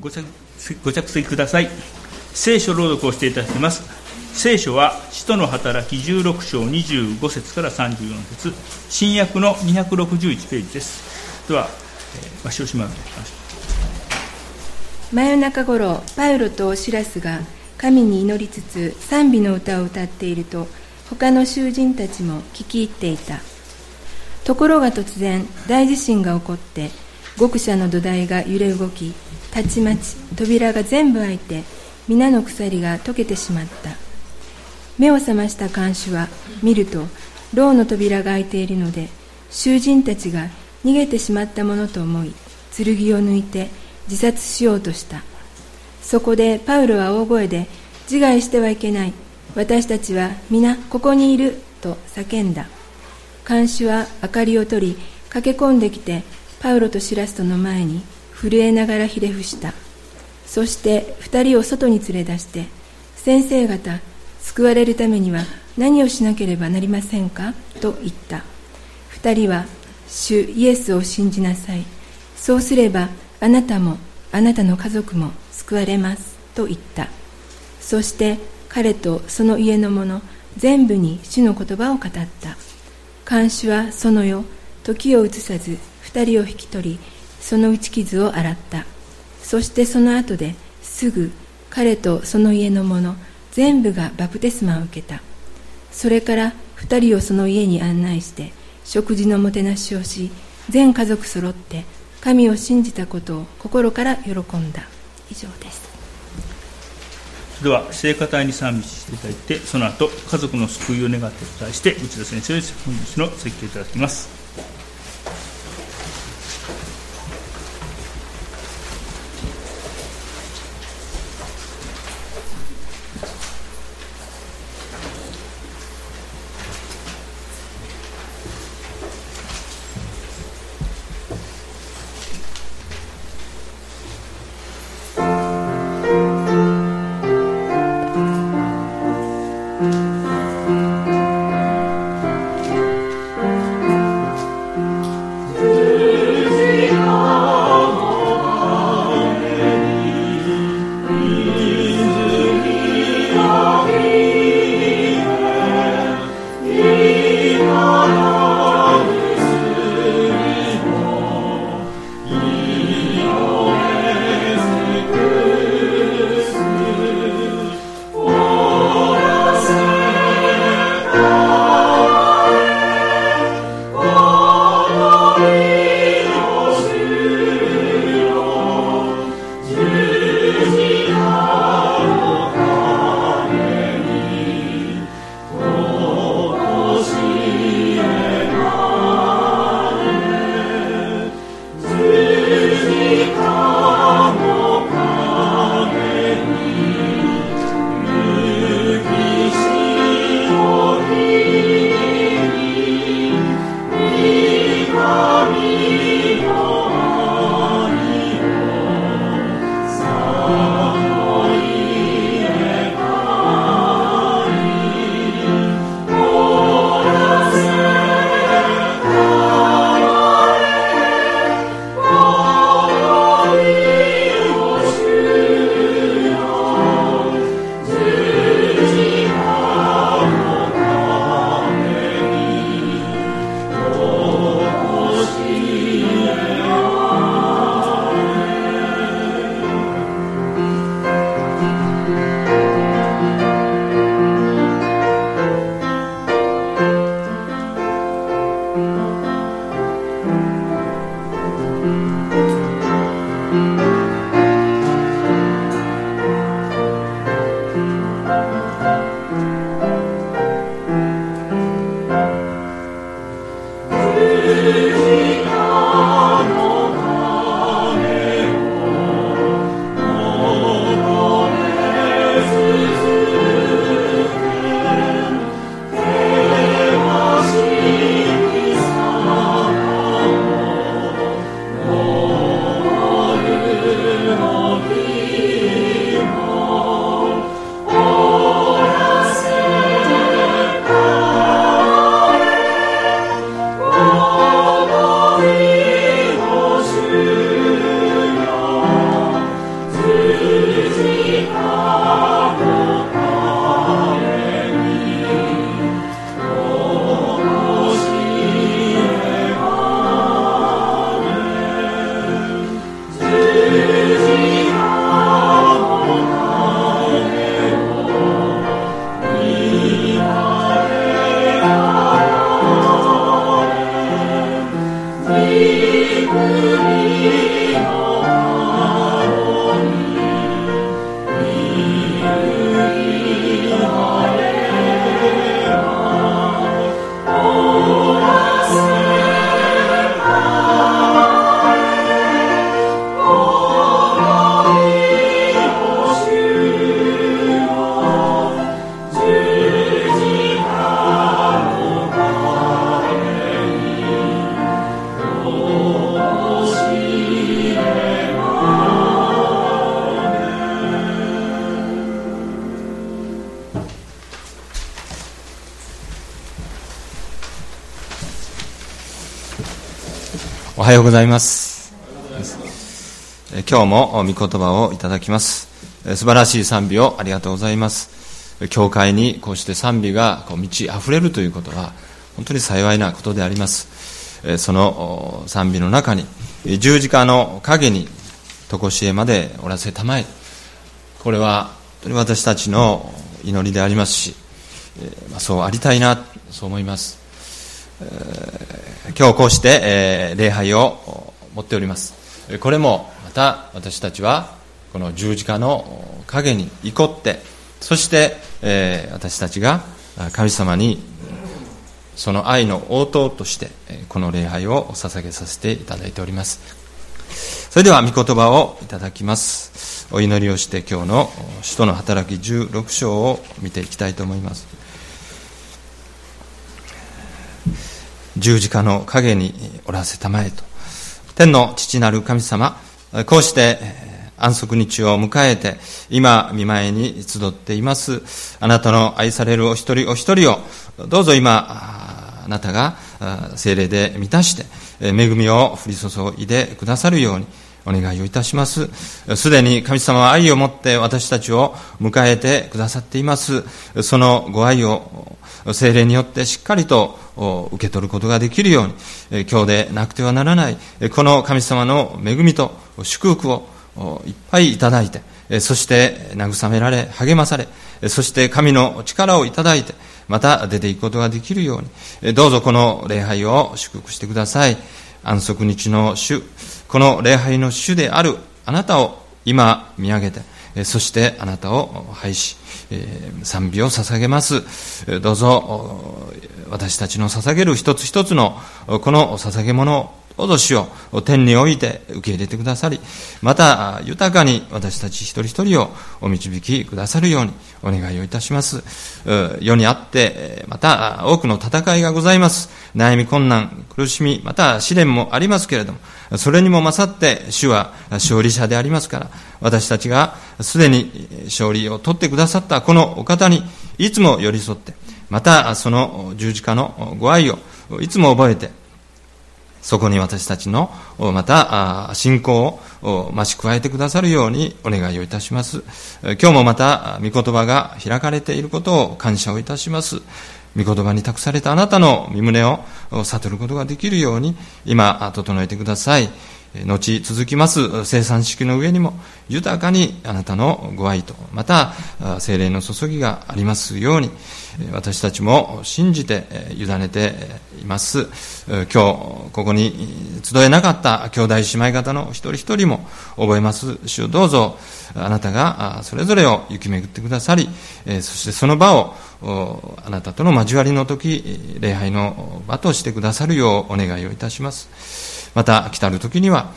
ご着ご着席ください。聖書朗読をしていただきます。聖書は使徒の働き16章25節から34節。新約の261ページです。では、場所をしまいまし真夜中頃パウロとシラスが神に祈りつつ賛美の歌を歌っていると他の囚人たちも聞き入っていた。ところが突然大地震が起こって極者の土台が揺れ動きたちまち扉が全部開いて皆の鎖が解けてしまった。目を覚ました看守は見ると牢の扉が開いているので囚人たちが逃げてしまったものと思い剣を抜いて自殺しようとした。そこでパウロは大声で自害してはいけない。私たちは皆ここにいると叫んだ。看守は明かりを取り駆け込んできてパウロとシラストの前に震えながらひれ伏した。そして二人を外に連れ出して先生方救われるためには何をしなければなりませんか？と言った。二人は主イエスを信じなさい。そうすればあなたもあなたの家族も救われます。と言った。そして彼とその家の者全部に主の言葉を語った。看守はその夜時を移さず二人を引き取りその打ち傷を洗った。そしてその後ですぐ彼とその家の者全部がバプテスマを受けた。それから二人をその家に案内して食事のもてなしをし全家族揃って神を信じたことを心から喜んだ。以上です。では聖歌隊に賛美していただいてその後家族の救いを願ってお伝えして内田先生本日の説教いただきます。はようございます。今日も御言葉をいただきます。素晴らしい賛美をありがとうございます。教会にこうして賛美がこう満ち溢れるということは本当に幸いなことであります。その賛美の中に十字架の陰に常しえまでおらせたまえ。これは本当に私たちの祈りでありますしそうありたいなそう思います。今日こうして、え、礼拝を持っております。これもまた私たちはこの十字架の陰に怒ってそして、え、私たちが神様にその愛の応答としてこの礼拝を捧げさせていただいております。それでは御言葉をいただきます。お祈りをして今日の使徒の働き16章を見ていきたいと思います。十字架の陰におらせたまえと。天の父なる神様、こうして安息日を迎えて、今、見舞いに集っています。あなたの愛されるお一人お一人を、どうぞ今、あなたが精霊で満たして、恵みを降り注いでくださるように、お願いをいたします。すでに神様は愛を持って私たちを迎えてくださっています。そのご愛を精霊によってしっかりと受け取ることができるように、今日でなくてはならない、この神様の恵みと祝福をいっぱいいただいて、そして慰められ、励まされ、そして神の力をいただいて、また出ていくことができるように、どうぞこの礼拝を祝福してください。安息日の主、この礼拝の主であるあなたを今見上げて、そしてあなたを拝し、賛美を捧げます。どうぞ、私たちの捧げる一つ一つのこの捧げ物をどうぞ主を天において受け入れてくださり、また豊かに私たち一人一人をお導きくださるようにお願いをいたします。世にあって、また多くの戦いがございます。悩み困難、苦しみ、また試練もありますけれども、それにも勝って主は勝利者でありますから、私たちがすでに勝利を取ってくださったこのお方にいつも寄り添って、またその十字架のご愛をいつも覚えて、そこに私たちのまた信仰を増し加えてくださるようにお願いをいたします。今日もまた御言葉が開かれていることを感謝をいたします。御言葉に託されたあなたの身胸を悟ることができるように今整えてください。後続きます生産式の上にも豊かにあなたのご愛とまた精霊の注ぎがありますように私たちも信じて委ねています。今日ここに集えなかった兄弟姉妹方の一人一人も覚えます。主どうぞあなたがそれぞれを行き巡ってくださりそしてその場をあなたとの交わりの時礼拝の場としてくださるようお願いをいたします。また来たる時には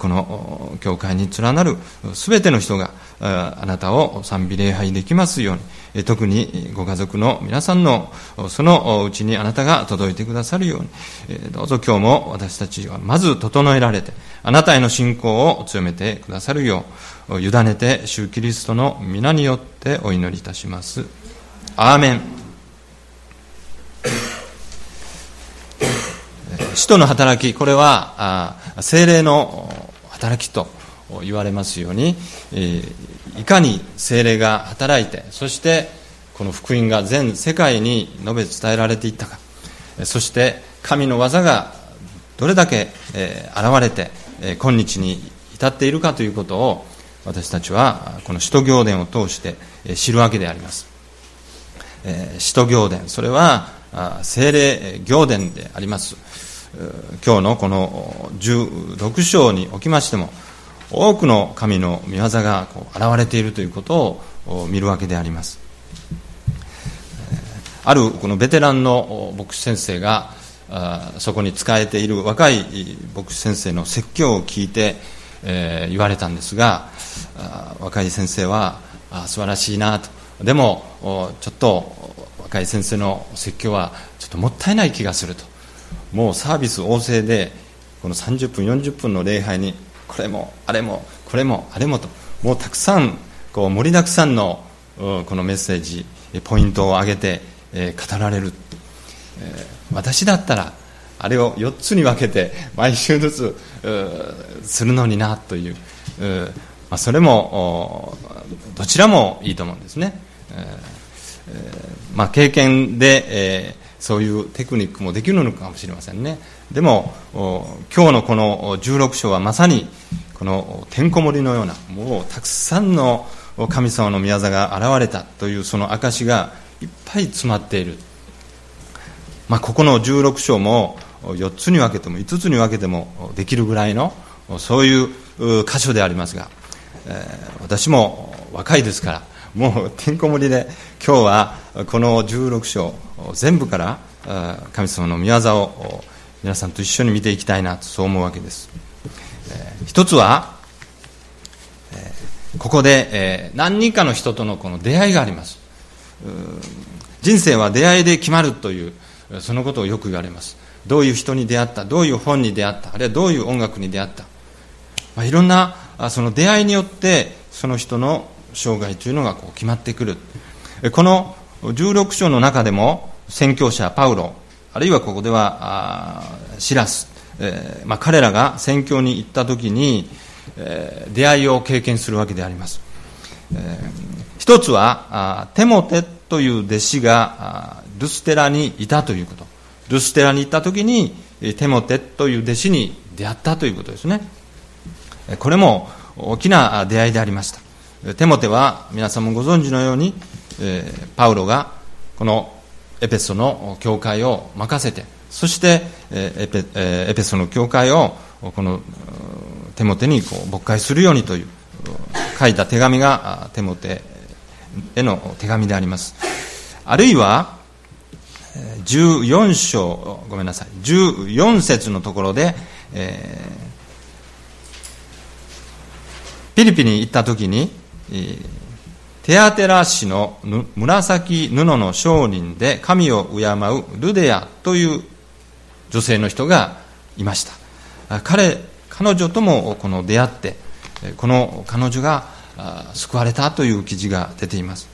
この教会に連なる全ての人があなたを賛美礼拝できますように特にご家族の皆さんのそのうちにあなたが届いてくださるようにどうぞ今日も私たちはまず整えられてあなたへの信仰を強めてくださるよう委ねて主キリストの皆によってお祈りいたします。アーメン。使徒の働き、これは精霊の働きと言われますように、いかに精霊が働いて、そしてこの福音が全世界に述べ伝えられていったか、そして神の技がどれだけ現れて、今日に至っているかということを、私たちはこの使徒行伝を通して知るわけであります。使徒行伝、それは精霊行伝であります。今日のこの16章におきましても多くの神の御業がこう現れているということを見るわけであります。あるこのベテランの牧師先生がそこに仕えている若い牧師先生の説教を聞いて、言われたんですが若い先生は素晴らしいなと。でもちょっと若い先生の説教はちょっともったいない気がすると。もうサービス旺盛でこの30分40分の礼拝にこれもあれもこれもあれもともうたくさんこう盛りだくさんのこのメッセージポイントを挙げて、語られる、私だったらあれを4つに分けて毎週ずつするのになという、まあ、それもどちらもいいと思うんですね、まあ、経験で、え、そういうテクニックもできるのかもしれませんね。でも今日のこの16章はまさにこのてんこ盛りのようなもうたくさんの神様の宮座が現れたというその証がいっぱい詰まっている、まあ、ここの16章も4つに分けても5つに分けてもできるぐらいのそういう箇所でありますが、えー、私も若いですからもうてんこ盛りで今日はこの16章全部から神様の御業を皆さんと一緒に見ていきたいなとそう思うわけです、一つは、ここで、何人かの人とのこの出会いがあります。人生は出会いで決まるというそのことをよく言われます。どういう人に出会ったどういう本に出会ったあるいはどういう音楽に出会った、まあ、いろんなその出会いによってその人の生涯というのがこう決まってくる。この16章の中でも宣教者パウロあるいはここではシラス、えーまあ、彼らが宣教に行った時に、えー、出会いを経験するわけであります、えー、一つはテモテという弟子がルステラにいたということ。ルステラに行った時にテモテという弟子に出会ったということですね。これも大きな出会いでありました。テモテは皆さんもご存知のように、えー、パウロがこのエペソの教会を任せてそして、えー、エペえ、エペソの教会をこのテモテにこう牧会するようにという書いた手紙がテモテへの手紙であります。あるいは14章ごめんなさい。14節のところで、えー、ピリピに行った時にテアテラ氏の紫布の商人で神を敬うルデアという女性の人がいました。彼彼女ともこの出会ってこの彼女が救われたという記事が出ています。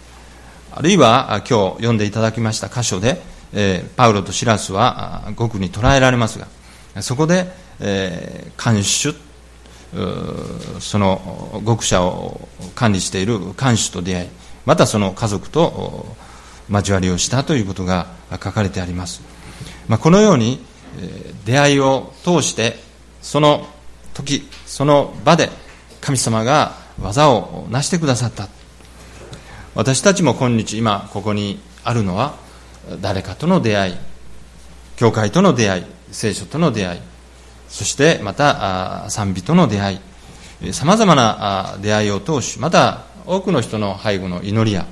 あるいは今日読んでいただきました箇所で、パウロとシラスは獄に捕らえられますがそこで、えー、監守その獄舎を管理している看守と出会いまたその家族と交わりをしたということが書かれてあります、まあ、このように出会いを通してその時その場で神様が技を成してくださった。私たちも今日今ここにあるのは誰かとの出会い教会との出会い聖書との出会いそしてまた賛美との出会い。さまざまな出会いを通しまた多くの人の背後の祈りや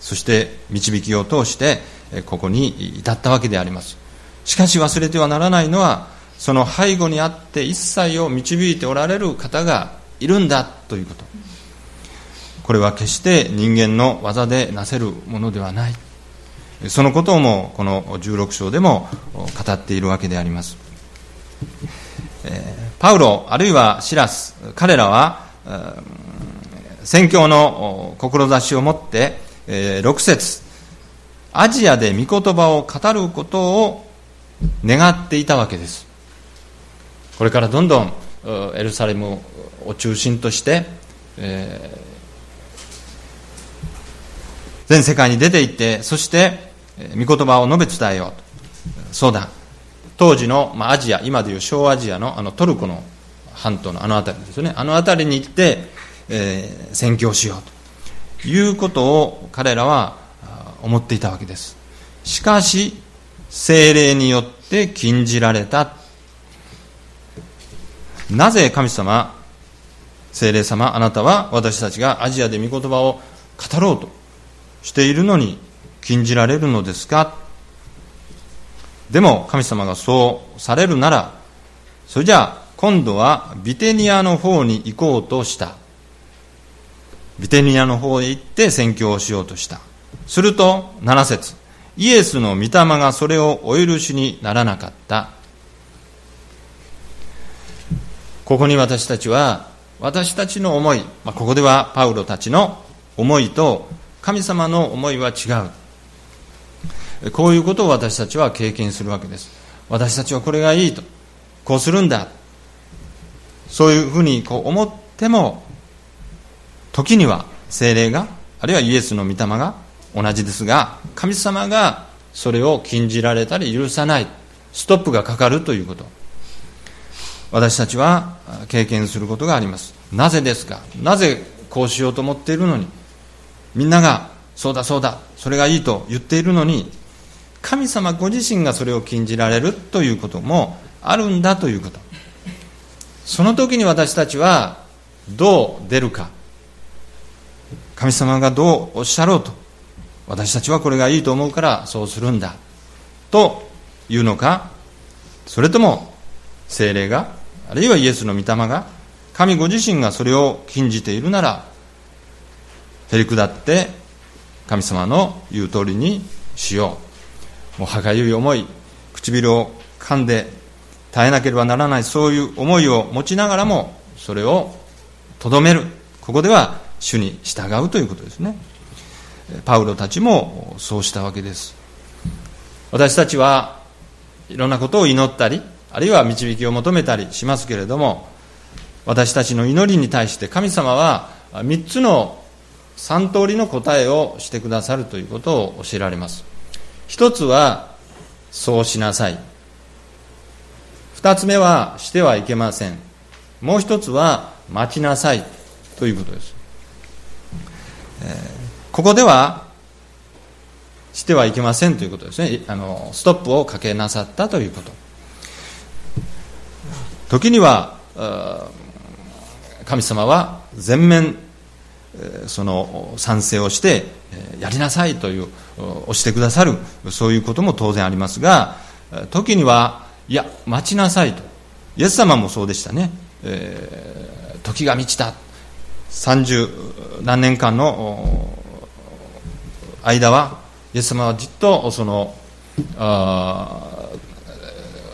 そして導きを通してここに至ったわけであります。しかし忘れてはならないのはその背後にあって一切を導いておられる方がいるんだということ。これは決して人間の技でなせるものではない。そのことをもこの16章でも語っているわけであります。パウロあるいはシラス彼らは宣教の志を持って6節アジアで御言葉を語ることを願っていたわけです。これからどんどんエルサレムを中心として、全世界に出て行ってそして御言葉を述べ伝えようと。そうだ。当時の、まあ、アジア今でいう小アジアのあのトルコの半島のあの辺りですよね。あの辺りに行って、えー、宣教しようということを彼らは思っていたわけです。しかし精霊によって禁じられた。なぜ神様精霊様あなたは私たちがアジアで御言葉を語ろうとしているのに禁じられるのですかでも神様がそうされるなら、それじゃあ今度はビテニアの方に行こうとした。ビテニアの方へ行って宣教をしようとした。すると、7節イエスの御霊がそれをお許しにならなかった。ここに私たちは、私たちの思い、まあ、ここではパウロたちの思いと神様の思いは違う。こういうことを私たちは経験するわけです。私たちはこれがいいと。こうするんだ。そういうふうにこう思っても時には精霊があるいはイエスの御霊が同じですが神様がそれを禁じられたり許さないストップがかかるということ。私たちは経験することがあります。なぜですか？なぜこうしようと思っているのに？みんながそうだそうだそれがいいと言っているのに神様ご自身がそれを禁じられるということもあるんだということ。その時に私たちはどう出るか。神様がどうおっしゃろうと。私たちはこれがいいと思うからそうするんだというのか。それとも精霊があるいはイエスの御霊が神ご自身がそれを禁じているならへり下って神様の言う通りにしよう。もう歯がゆい思い唇を噛んで耐えなければならないそういう思いを持ちながらもそれをとどめるここでは主に従うということですね。パウロたちもそうしたわけです。私たちはいろんなことを祈ったりあるいは導きを求めたりしますけれども私たちの祈りに対して神様は3つの3通りの答えをしてくださるということを教えられます。一つはそうしなさい。二つ目はしてはいけません。もう一つは待ちなさいということです、えー、ここではしてはいけませんということですね。あのストップをかけなさったということ。時には神様は全面その賛成をしてやりなさいという押してくださるそういうことも当然ありますが時にはいや待ちなさいと。イエス様もそうでしたね、えー、時が満ちた。30何年間の間はイエス様はじっとその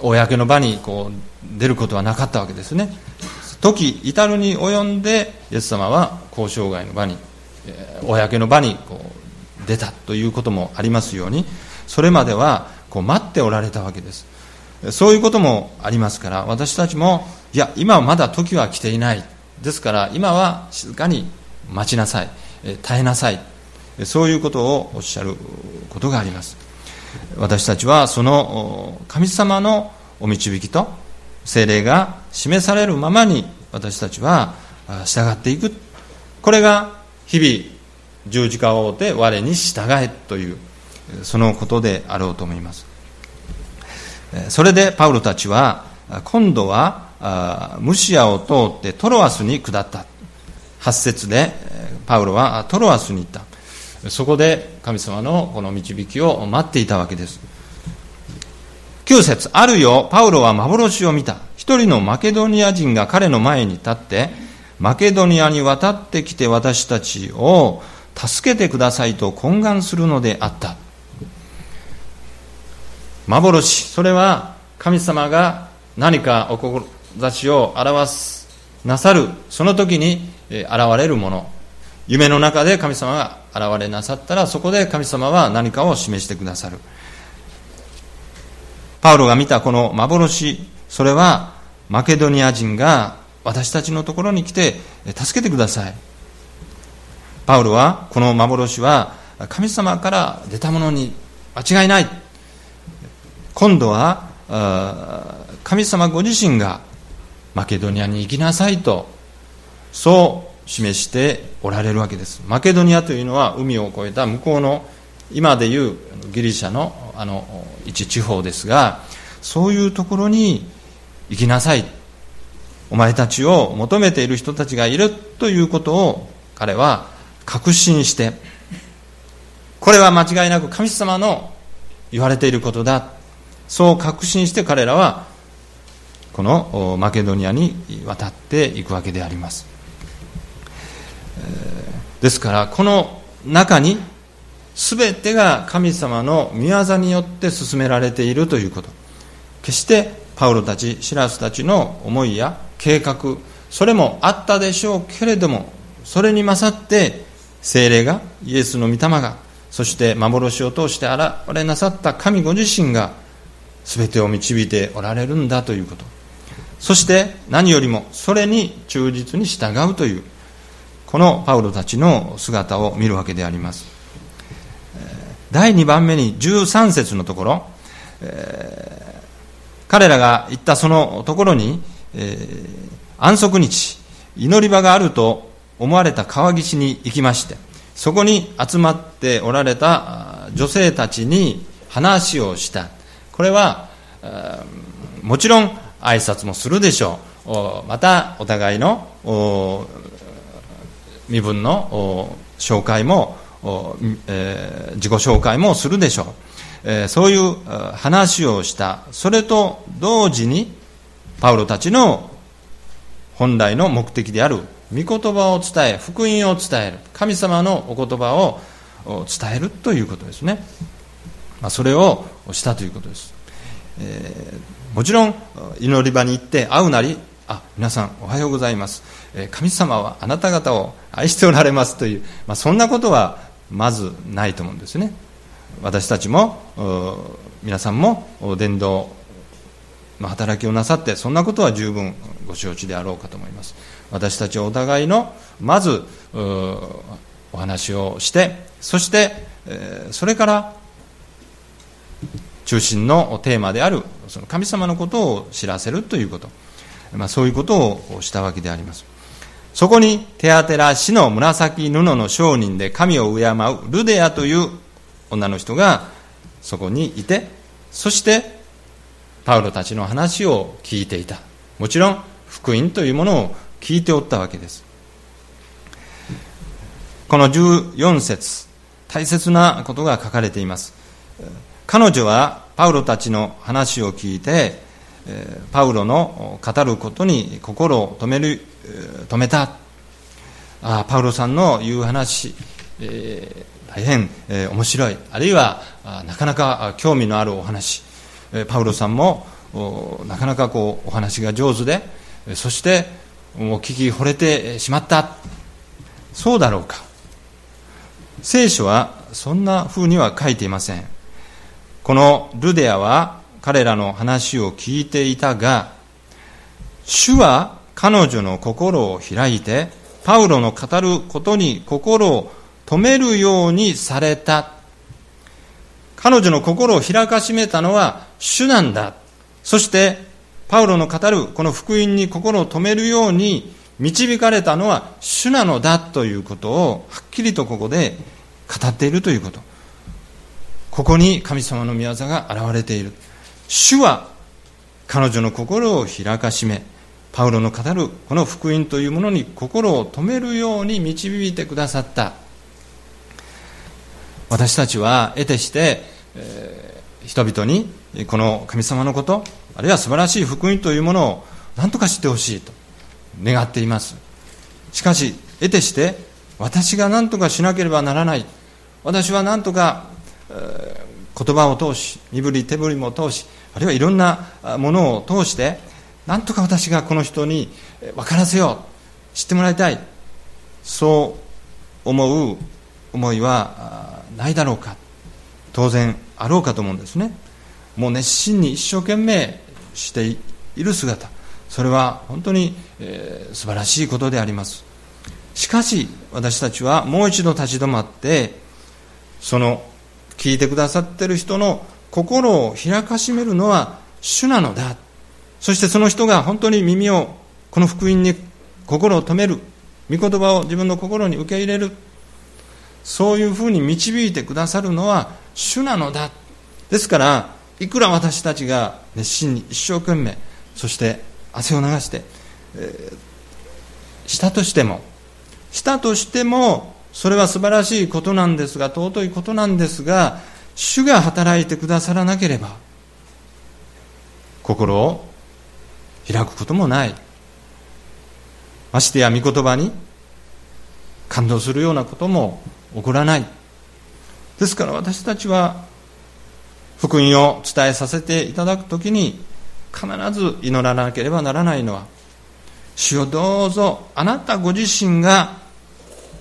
公の場にこう出ることはなかったわけですね。時至るに及んでイエス様は交渉外の場に、公の場にこう出たということもありますようにそれまではこう待っておられたわけです。そういうこともありますから私たちもいや今はまだ時は来ていない。ですから今は静かに待ちなさい。耐えなさい。そういうことをおっしゃることがあります。私たちはその神様のお導きと精霊が示されるままに私たちは従っていく。これが日々十字架を追って我に従えというそのことであろうと思います。それでパウロたちは今度はムシアを通ってトロアスに下った。8節でパウロはトロアスに行った。そこで神様のこの導きを待っていたわけです。9節あるよパウロは幻を見た。一人のマケドニア人が彼の前に立ってマケドニアに渡ってきて私たちを助けてくださいと懇願するのであった。幻。それは神様が何かお志を表すなさるその時に現れるもの。夢の中で神様が現れなさったらそこで神様は何かを示してくださる。パウロが見たこの幻。それはマケドニア人が私たちのところに来て助けてください。パウロはこの幻は神様から出たものに間違いない。今度は神様ご自身がマケドニアに行きなさいとそう示しておられるわけです。マケドニアというのは海を越えた向こうの今でいうギリシャのあの一地方ですがそういうところに行きなさい。お前たちを求めている人たちがいるということを彼は確信してこれは間違いなく神様の言われていることだ。そう確信して彼らはこのマケドニアに渡っていくわけであります。ですからこの中に全てが神様の御業によって進められているということ。決してパウロたちシラスたちの思いや計画それもあったでしょうけれどもそれに勝って精霊がイエスの御霊がそして幻を通して現れなさった神ご自身が全てを導いておられるんだということ。そして何よりもそれに忠実に従うというこのパウロたちの姿を見るわけであります。第2番目に13節のところ、えー、彼らが行ったそのところに、え、安息日祈り場があると思われた川岸に行きましてそこに集まっておられた女性たちに話をした。これはもちろん挨拶もするでしょう。またお互いの身分の紹介も、え、自己紹介もするでしょう、え、そういう話をした。それと同時にパウロたちの本来の目的である御言葉を伝え福音を伝える神様のお言葉を伝えるということですね、まあ、それをしたということです、えー、もちろん祈り場に行って会うなりあ皆さんおはようございます、え神様はあなた方を愛しておられますという、まあ、そんなことはまずないと思うんですね。私たちも皆さんも伝道の働きをなさってそんなことは十分ご承知であろうかと思います。私たちはお互いのまずお話をしてそしてそれから中心のテーマであるその神様のことを知らせるということ、まあ、そういうことをしたわけであります。そこにテアテラ氏の紫布の商人で神を敬うルデアという女の人がそこにいてそしてパウロたちの話を聞いていた。もちろん福音というものを聞いておったわけです。この14節大切なことが書かれています。彼女はパウロたちの話を聞いてパウロの語ることに心を止める止めた。あパウロさんの言う話、えー、大変、えー、面白い。あるいはなかなか興味のあるお話。パウロさんもなかなかこうお話が上手でそしてもう聞き惚れてしまった。そうだろうか。聖書はそんな風には書いていません。このルデアは彼らの話を聞いていたが主は彼女の心を開いてパウロの語ることに心を止めるようにされた。彼女の心を開かしめたのは主なんだ。そしてパウロの語るこの福音に心を止めるように導かれたのは主なのだということをはっきりとここで語っているということ。ここに神様の御業が現れている。主は彼女の心を開かしめパウロの語るこの福音というものに心を止めるように導いてくださった。私たちは得てして、えー、人々にこの神様のことあるいは素晴らしい福音というものを何とか知ってほしいと願っています。しかし得てして私が何とかしなければならない。私は何とか、えー、言葉を通し身振り手振りも通しあるいはいろんなものを通して何とか私がこの人に分からせよう。知ってもらいたい。そう思う思いはないだろうか。当然あろうかと思うんですね。もう熱心に一生懸命している姿。それは本当に、えー、素晴らしいことであります。しかし私たちはもう一度立ち止まってその聞いてくださっている人の心を開かしめるのは主なのだ。そしてその人が本当に耳をこの福音に心を止める。御言葉を自分の心に受け入れる。そういうふうに導いてくださるのは主なのだ。ですからいくら私たちが熱心に一生懸命そして汗を流して、えー、したとしてもしたとしてもそれは素晴らしいことなんですが尊いことなんですが主が働いてくださらなければ心を開くこともない。ましてや御言葉に感動するようなことも起こらない。ですから私たちは福音を伝えさせていただくときに必ず祈らなければならないのは主をどうぞあなたご自身が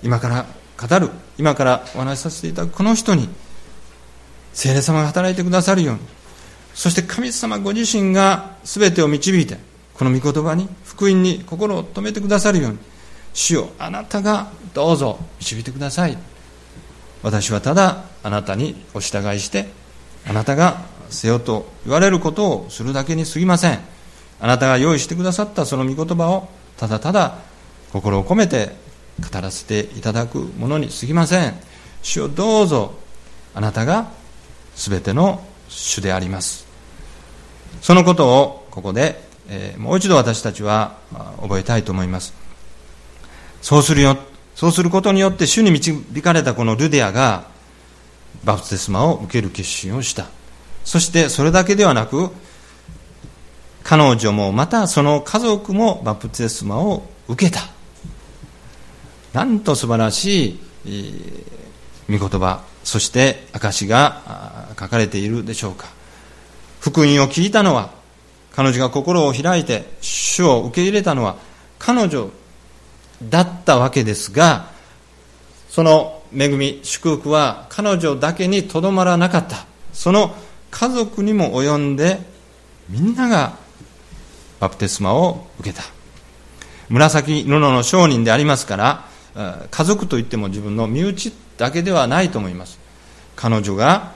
今から語る今からお話しさせていただくこの人に聖霊様が働いてくださるようにそして神様ご自身が全てを導いてこの御言葉に福音に心を止めてくださるように主よあなたがどうぞ導いてください。私はただあなたにお従いしてあなたがせよと言われることをするだけに過ぎません。あなたが用意してくださったその御言葉をただただ心を込めて語らせていただくものに過ぎません。主をどうぞあなたが全ての主であります。そのことをここで、え、もう一度私たちは覚えたいと思います。そうするよそうすることによって主に導かれたこのルディアがバプテスマを受ける決心をした。そしてそれだけではなく彼女もまたその家族もバプテスマを受けた。なんと素晴らしい、え、御言葉。そして証が書かれているでしょうか。福音を聞いたのは彼女が心を開いて主を受け入れたのは彼女だったわけですがその恵み祝福は彼女だけにとどまらなかった。その家族にも及んでみんながバプテスマを受けた。紫布の商人でありますから家族といっても自分の身内だけではないと思います。彼女が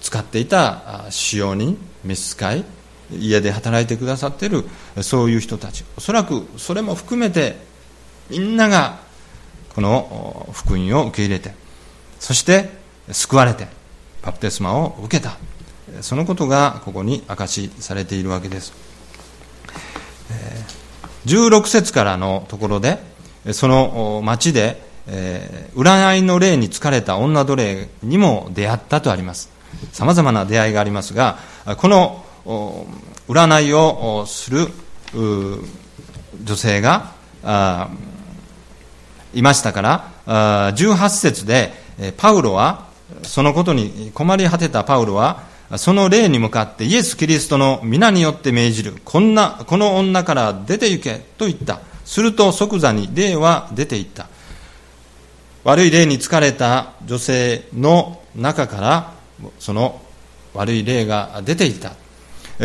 使っていた使用人召使い家で働いてくださっているそういう人たち。おそらくそれも含めてみんながこの福音を受け入れてそして救われてバプテスマを受けた。そのことがここに明かしされているわけです。16節からのところでその町で、占いの霊に疲れた女奴隷にも出会ったとあります。さまざまな出会いがありますがこの占いをする女性がいましたから18節でパウロはそのことに困り果てたパウロはその霊に向かってイエス・キリストの皆によって命じる。こんなこの女から出て行けと言った。すると即座に霊は出ていった。悪い霊に疲れた女性の中からその悪い霊が出ていった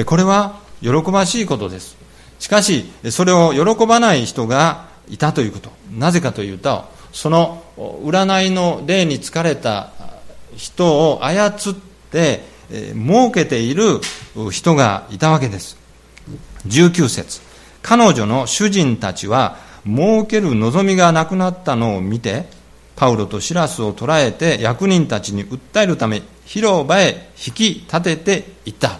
これは喜ばしいことです。しかしそれを喜ばない人がいたということ。なぜかというとその占いの霊に疲れた人を操って儲けている人がいたわけです。19節。彼女の主人たちは儲ける望みがなくなったのを見てパウロとシラスを捕らえて役人たちに訴えるため広場へ引き立てていった。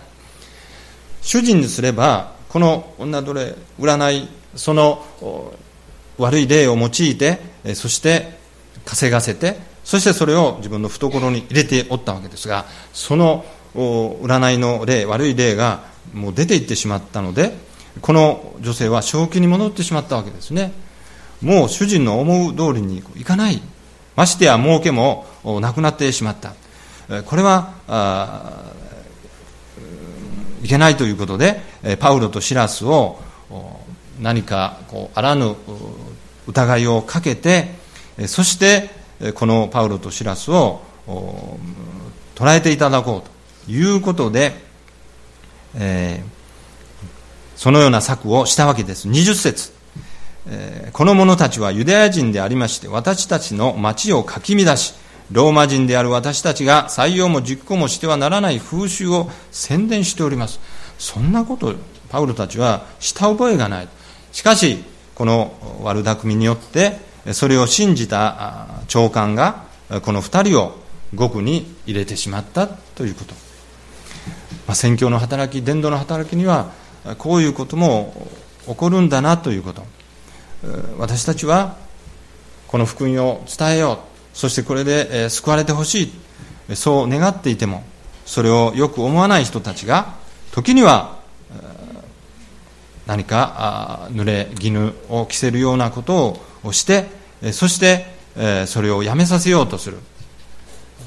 主人にすればこの女奴隷占いその悪い例を用いてそして稼がせてそしてそれを自分の懐に入れておったわけですがその占いの例悪い例がもう出ていってしまったのでこの女性は正気に戻ってしまったわけですね。もう主人の思う通りにいかない。ましてや儲けもなくなってしまった。これはいけないということでパウロとシラスを何かこうあらぬ疑いをかけてそしてこのパウロとシラスを捉えていただこうということで、えーそのような策をしたわけです。20節、えー、この者たちはユダヤ人でありまして、私たちの町をかき乱し、ローマ人である私たちが採用も実行もしてはならない風習を宣伝しております。そんなこと、パウロたちはした覚えがない。しかし、この悪巧みによって、それを信じた長官が、この二人を獄に入れてしまったということ。まあ、宣教の働き、伝道の働きには、こういうことも起こるんだなということ。私たちはこの福音を伝えよう。そしてこれで救われてほしい。そう願っていてもそれをよく思わない人たちが時には何か濡れ衣を着せるようなことをしてそしてそれをやめさせようとする、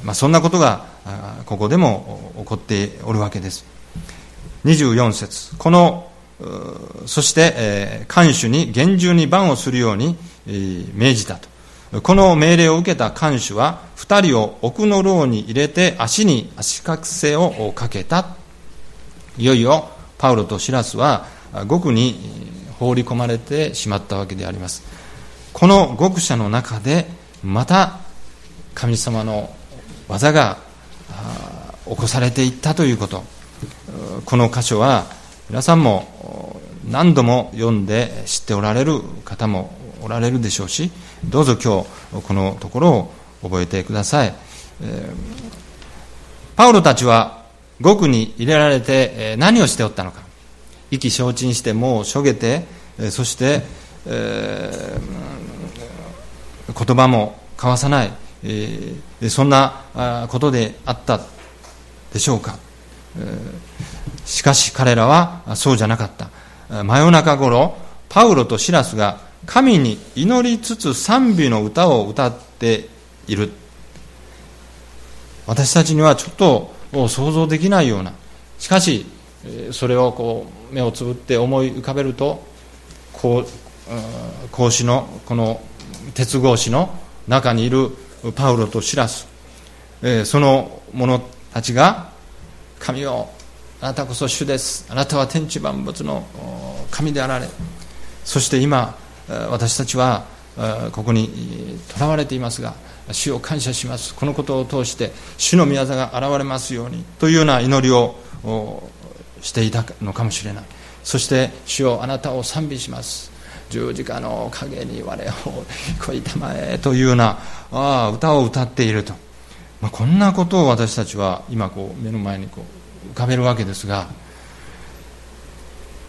まあ、そんなことがここでも起こっておるわけです。24節。このそして、看守に厳重に番をするように、命じたと。この命令を受けた看守は2人を奥の牢に入れて足に足かせをかけた。いよいよパウロとシラスは獄に放り込まれてしまったわけであります。この獄舎の中でまた神様の技が起こされていったということ。この箇所は皆さんも何度も読んで知っておられる方もおられるでしょうしどうぞ今日このところを覚えてください、パウロたちは獄に入れられて何をしておったのか。意気消沈してもうしょげてそして、えー、言葉も交わさない、えー、そんなことであったでしょうか、えー、しかし彼らはそうじゃなかった。真夜中頃パウロとシラスが神に祈りつつ賛美の歌を歌っている。私たちにはちょっと想像できないような。しかしそれをこう目をつぶって思い浮かべるとこう格子のこの鉄格子の中にいるパウロとシラス。その者たちが神をあなたこそ主です。あなたは天地万物の神であられ。そして今私たちはここにとらわれていますが主を感謝します。このことを通して主の御業が現れますように。というような祈りをしていたのかもしれない。そして主をあなたを賛美します。十字架の陰に我をこいたまえというようなあ歌を歌っていると、まあ、こんなことを私たちは今こう目の前にこう浮かべるわけですが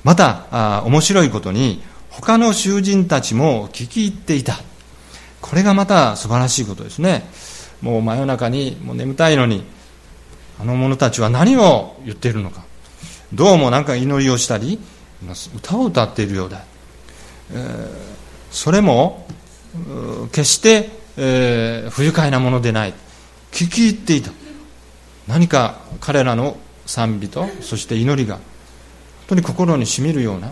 またあ面白いことに他の囚人たちも聞き入っていた。これがまた素晴らしいことですね。もう真夜中にもう眠たいのにあの者たちは何を言っているのか。どうもなんか祈りをしたり歌を歌っているようだ、それも決して、えー、不愉快なものでない。聞き入っていた。何か彼らの賛美とそして祈りが本当に心にしみるような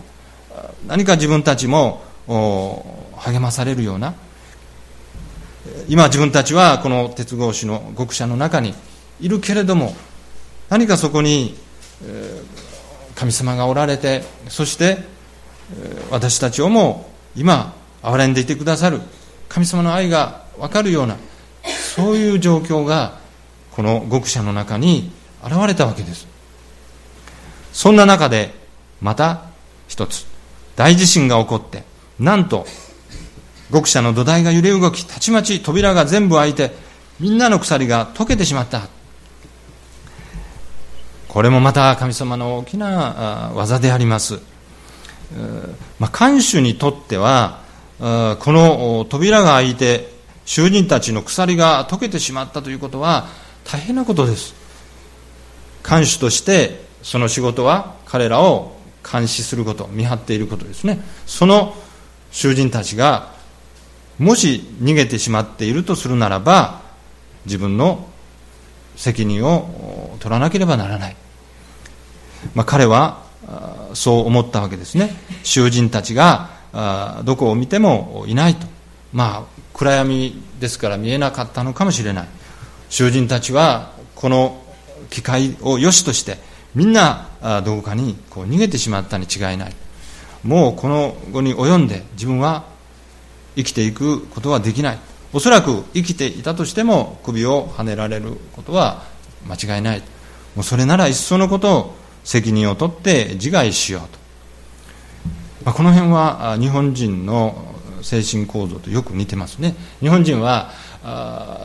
何か自分たちも励まされるような今自分たちはこの鉄格子の極者の中にいるけれども何かそこに神様がおられてそして私たちをも今憐れんでいてくださる神様の愛が分かるようなそういう状況がこの極者の中に現れたわけですそんな中でまた一つ大地震が起こって、なんと、極者の土台が揺れ動き、たちまち扉が全部開いて、みんなの鎖が溶けてしまった。これもまた神様の大きな技であります。まあ、看守にとっては、この扉が開いて、囚人たちの鎖が溶けてしまったということは大変なことです。看守としてその仕事は彼らを監視すること見張っていることですねその囚人たちがもし逃げてしまっているとするならば自分の責任を取らなければならない、まあ、彼はそう思ったわけですね。囚人たちがどこを見てもいないと。まあ暗闇ですから見えなかったのかもしれない。囚人たちはこの機会を良しとしてみんなどこかにこう逃げてしまったに違いない。もうこの後に及んで自分は生きていくことはできない。おそらく生きていたとしても首をはねられることは間違いない。もうそれならいっそのことを責任を取って自害しようと、まあ、この辺は日本人の精神構造とよく似てますね。日本人は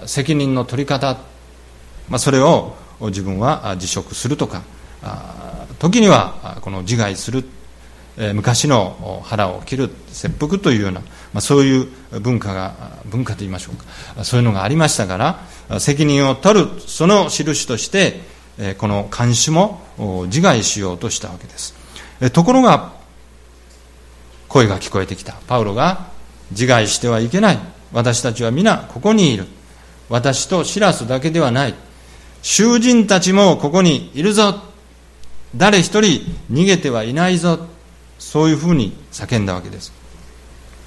責任の取り方、まあ、それを自分は辞職するとか時にはこの自害する昔の腹を切る切腹というような、まあ、そういう文化が文化と言いましょうか。そういうのがありましたから責任を取るその印としてこの看守も自害しようとしたわけです。ところが声が聞こえてきた。パウロが自害してはいけない。私たちは皆ここにいる。私とシラスだけではない。囚人たちもここにいるぞ。誰一人逃げてはいないぞ。そういうふうに叫んだわけです。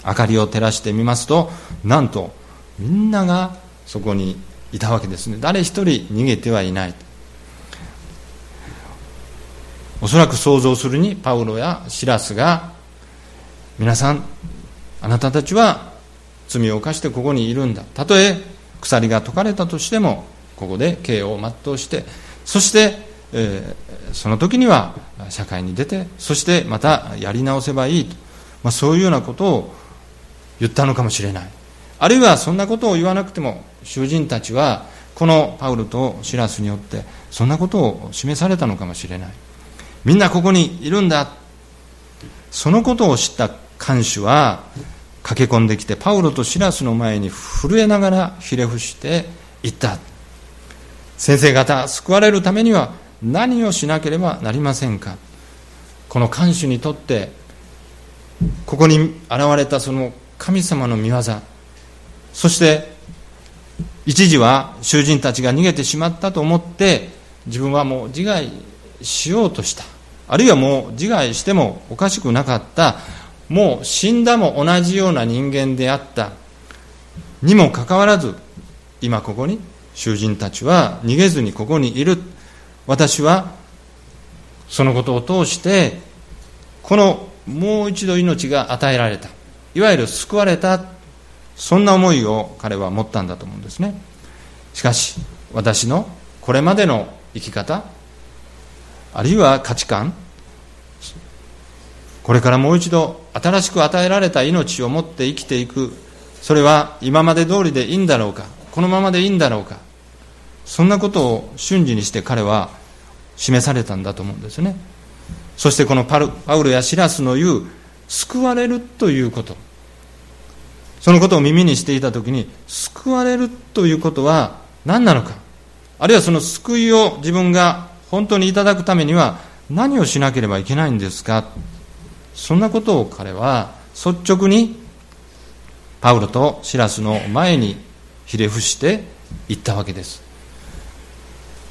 明かりを照らしてみますとなんとみんながそこにいたわけですね。誰一人逃げてはいない。おそらく想像するにパウロやシラスが皆さんあなたたちは罪を犯してここにいるんだ。たとえ鎖が解かれたとしてもここで刑を全うしてそして、えー、その時には社会に出てそしてまたやり直せばいいと、まあ、そういうようなことを言ったのかもしれない。あるいはそんなことを言わなくても囚人たちはこのパウルとシラスによってそんなことを示されたのかもしれない。みんなここにいるんだ。そのことを知った看守は駆け込んできてパウロとシラスの前に震えながらひれ伏して言った。先生方救われるためには何をしなければなりませんか？この看守にとってここに現れたその神様の御業。そして一時は囚人たちが逃げてしまったと思って自分はもう自害しようとした。あるいはもう自害してもおかしくなかった。もう死んだも同じような人間であった。にもかかわらず今ここに囚人たちは逃げずにここにいる。私はそのことを通してこのもう一度命が与えられたいわゆる救われたそんな思いを彼は持ったんだと思うんですね。しかし私のこれまでの生き方あるいは価値観これからもう一度新しく与えられた命を持って生きていくそれは今まで通りでいいんだろうかこのままでいいんだろうかそんなことを瞬時にして彼は示されたんだと思うんですね。そしてこのパウロやシラスの言う救われるということ。そのことを耳にしていた時に救われるということは何なのか。あるいはその救いを自分が本当にいただくためには何をしなければいけないんですか。そんなことを彼は率直にパウロとシラスの前にひれ伏して言ったわけです。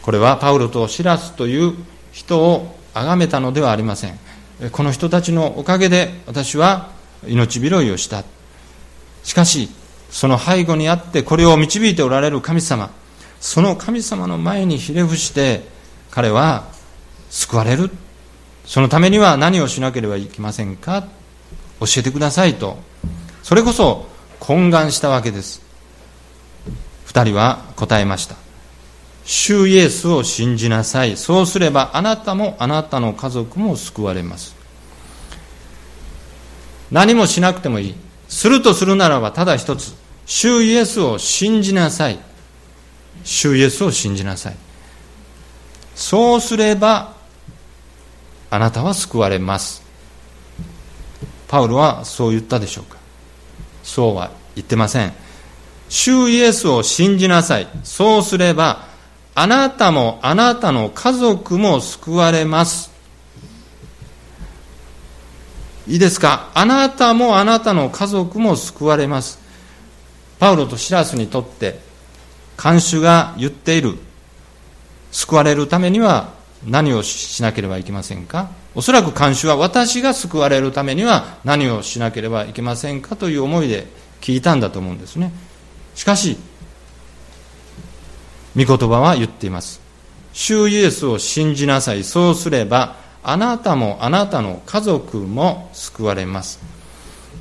これはパウロとシラスという人を崇めたのではありません。この人たちのおかげで私は命拾いをした。しかしその背後にあってこれを導いておられる神様その神様の前にひれ伏して彼は救われる。そのためには何をしなければいけませんか？教えてくださいと。それこそ懇願したわけです。二人は答えました。主イエスを信じなさい。そうすればあなたもあなたの家族も救われます。何もしなくてもいい。するとするならばただ一つ主イエスを信じなさい。主イエスを信じなさい。そうすればあなたは救われます。パウロはそう言ったでしょうか。そうは言ってません。主イエスを信じなさい。そうすればあなたもあなたの家族も救われます。いいですか？あなたもあなたの家族も救われます。パウロとシラスにとって看守が言っている救われるためには何をしなければいけませんか？おそらく看守は私が救われるためには何をしなければいけませんか？という思いで聞いたんだと思うんですね。しかし御言葉は言っています。主イエスを信じなさい。そうすればあなたもあなたの家族も救われます。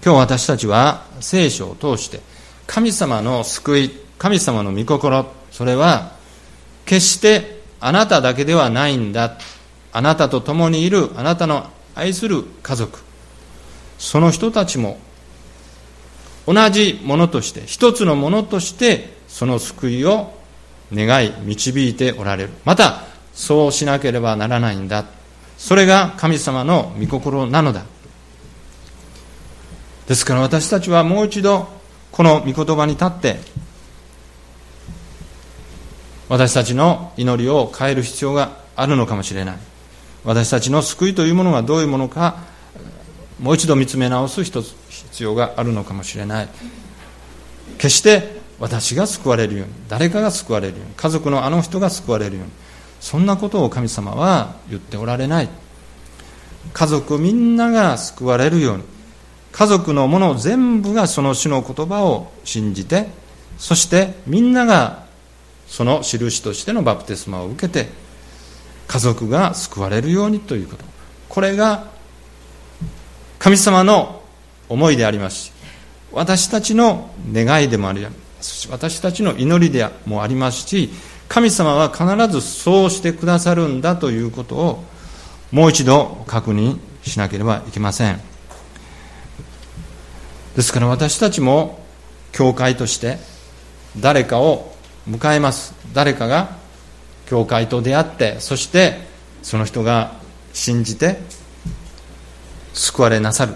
今日私たちは聖書を通して神様の救い神様の御心それは決してあなただけではないんだ。あなたと共にいるあなたの愛する家族。その人たちも同じものとして一つのものとしてその救いを願い導いておられる。またそうしなければならないんだ。それが神様の御心なのだ。ですから私たちはもう一度この御言葉に立って私たちの祈りを変える必要があるのかもしれない。私たちの救いというものがどういうものかもう一度見つめ直す必要があるのかもしれない。決して私が救われるように誰かが救われるように家族のあの人が救われるようにそんなことを神様は言っておられない。家族みんなが救われるように家族のもの全部がその主の言葉を信じてそしてみんながその印としてのバプテスマを受けて家族が救われるようにということ。これが神様の思いであります。し私たちの願いでもあります私たちの祈りでもありますし神様は必ずそうしてくださるんだということをもう一度確認しなければいけません。ですから私たちも教会として誰かを迎えます。誰かが教会と出会ってそしてその人が信じて救われなさる。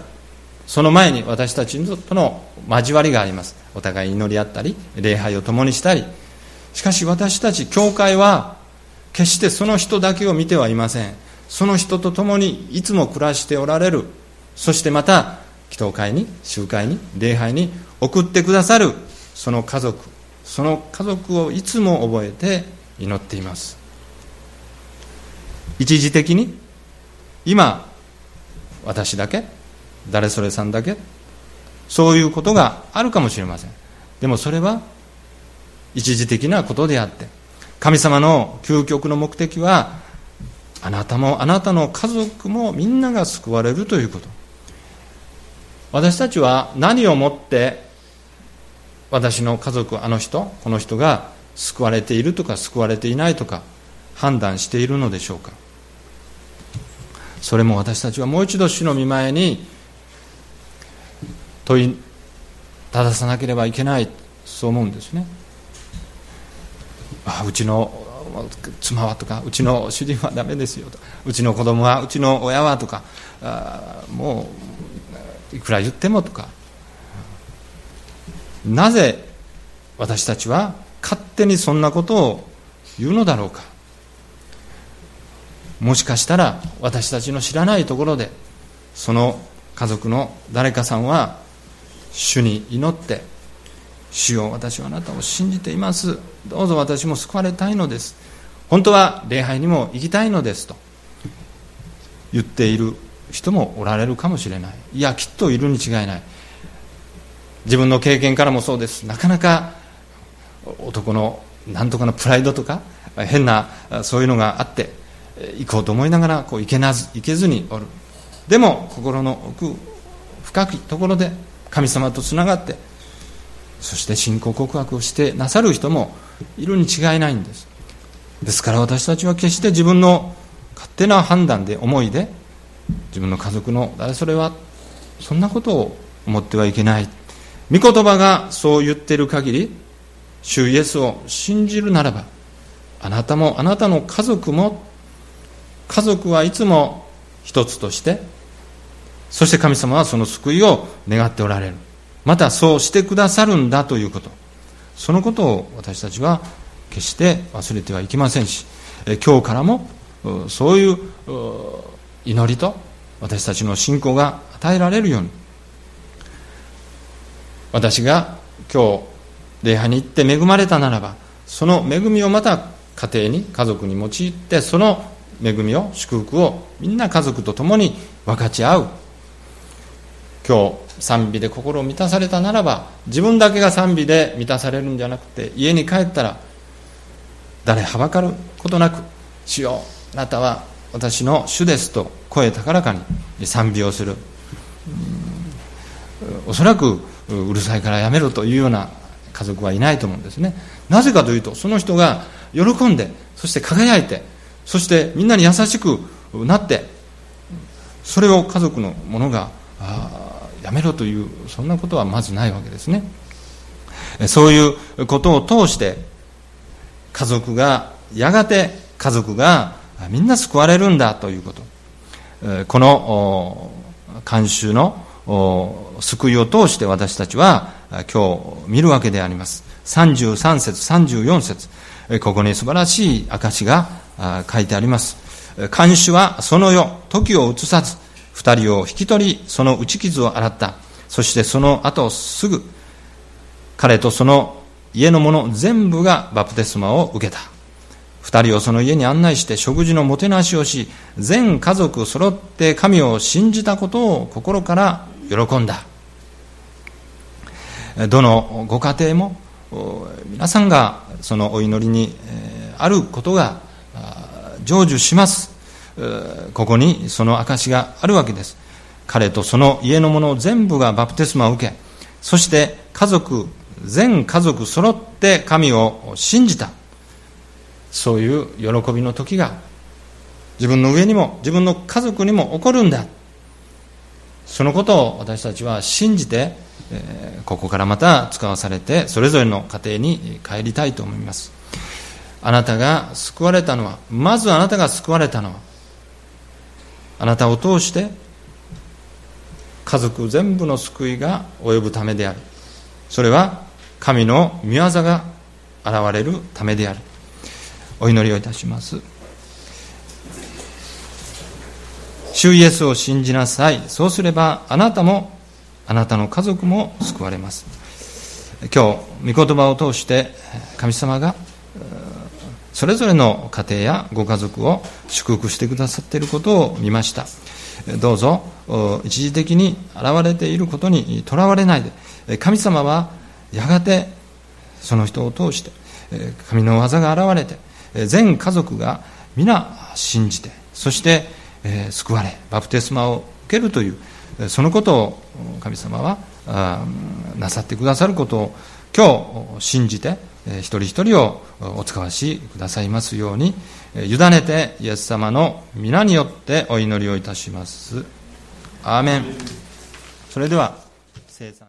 その前に私たちとの交わりがあります。お互い祈り合ったり礼拝を共にしたり。しかし私たち教会は決してその人だけを見てはいません。その人と共にいつも暮らしておられる。そしてまた祈祷会に集会に礼拝に送ってくださる。その家族その家族をいつも覚えて祈っています。一時的に今私だけ誰それさんだけ？そういうことがあるかもしれません。でもそれは一時的なことであって神様の究極の目的はあなたもあなたの家族もみんなが救われるということ。私たちは何をもって私の家族あの人この人が救われているとか救われていないとか判断しているのでしょうか。それも私たちはもう一度主の御前に問いたださなければいけないそう思うんですね。あうちの妻はとかうちの主人はダメですよと。うちの子供はうちの親はとかあもういくら言ってもとか。なぜ私たちは勝手にそんなことを言うのだろうか。もしかしたら私たちの知らないところでその家族の誰かさんは主に祈って主よ私はあなたを信じています。どうぞ私も救われたいのです。本当は礼拝にも行きたいのですと。言っている人もおられるかもしれない。いやきっといるに違いない。自分の経験からもそうです。なかなか男のなんとかのプライドとか変なそういうのがあって行こうと思いながらこう行けなず行けずにおる。でも心の奥深きところで神様とつながってそして信仰告白をしてなさる人もいるに違いないんです。ですから私たちは決して自分の勝手な判断で思いで自分の家族の誰それはそんなことを思ってはいけない。御言葉がそう言っている限り主イエスを信じるならばあなたもあなたの家族も家族はいつも一つとしてそして神様はその救いを願っておられる。またそうしてくださるんだということ。そのことを私たちは決して忘れてはいけませんし今日からもそういう祈りと私たちの信仰が与えられるように。私が今日礼拝に行って恵まれたならばその恵みをまた家庭に家族に用いてその恵みを祝福をみんな家族と共に分かち合う。今日賛美で心を満たされたならば自分だけが賛美で満たされるんじゃなくて家に帰ったら誰はばかることなく「主よあなたは私の主です」と声高らかに賛美をする。おそらくうるさいからやめろというような家族はいないと思うんですね。なぜかというとその人が喜んでそして輝いてそしてみんなに優しくなってそれを家族の者がやめろというそんなことはまずないわけですね。そういうことを通して家族がやがて家族がみんな救われるんだということ。この慣習の救いを通して私たちは今日見るわけであります。33節34節。ここに素晴らしい証しが書いてあります。看守はその世時を移さず二人を引き取りその打ち傷を洗った。そしてその後すぐ彼とその家の者全部がバプテスマを受けた。二人をその家に案内して食事のもてなしをし全家族揃って神を信じたことを心から喜んだ。どのご家庭も皆さんがそのお祈りにあることが成就します。ここにその証があるわけです。彼とその家の者全部がバプテスマを受けそして家族全家族揃って神を信じた。そういう喜びの時が自分の上にも自分の家族にも起こるんだ。そのことを私たちは信じて、ここからまた使わされてそれぞれの家庭に帰りたいと思います。あなたが救われたのはまずあなたが救われたのはあなたを通して家族全部の救いが及ぶためである。それは神の御業が現れるためである。お祈りをいたします。主イエスを信じなさい。そうすればあなたもあなたの家族も救われます。今日御言葉を通して神様がそれぞれの家庭やご家族を祝福してくださっていることを見ました。どうぞ一時的に現れていることにとらわれないで神様はやがてその人を通して神の技が現れて全家族が皆信じてそして救われバプテスマを受けるというそのことを神様はなさってくださることを今日信じて一人一人をお使わしくださいますように委ねてイエス様の皆によってお祈りをいたします。アーメン。それでは生産。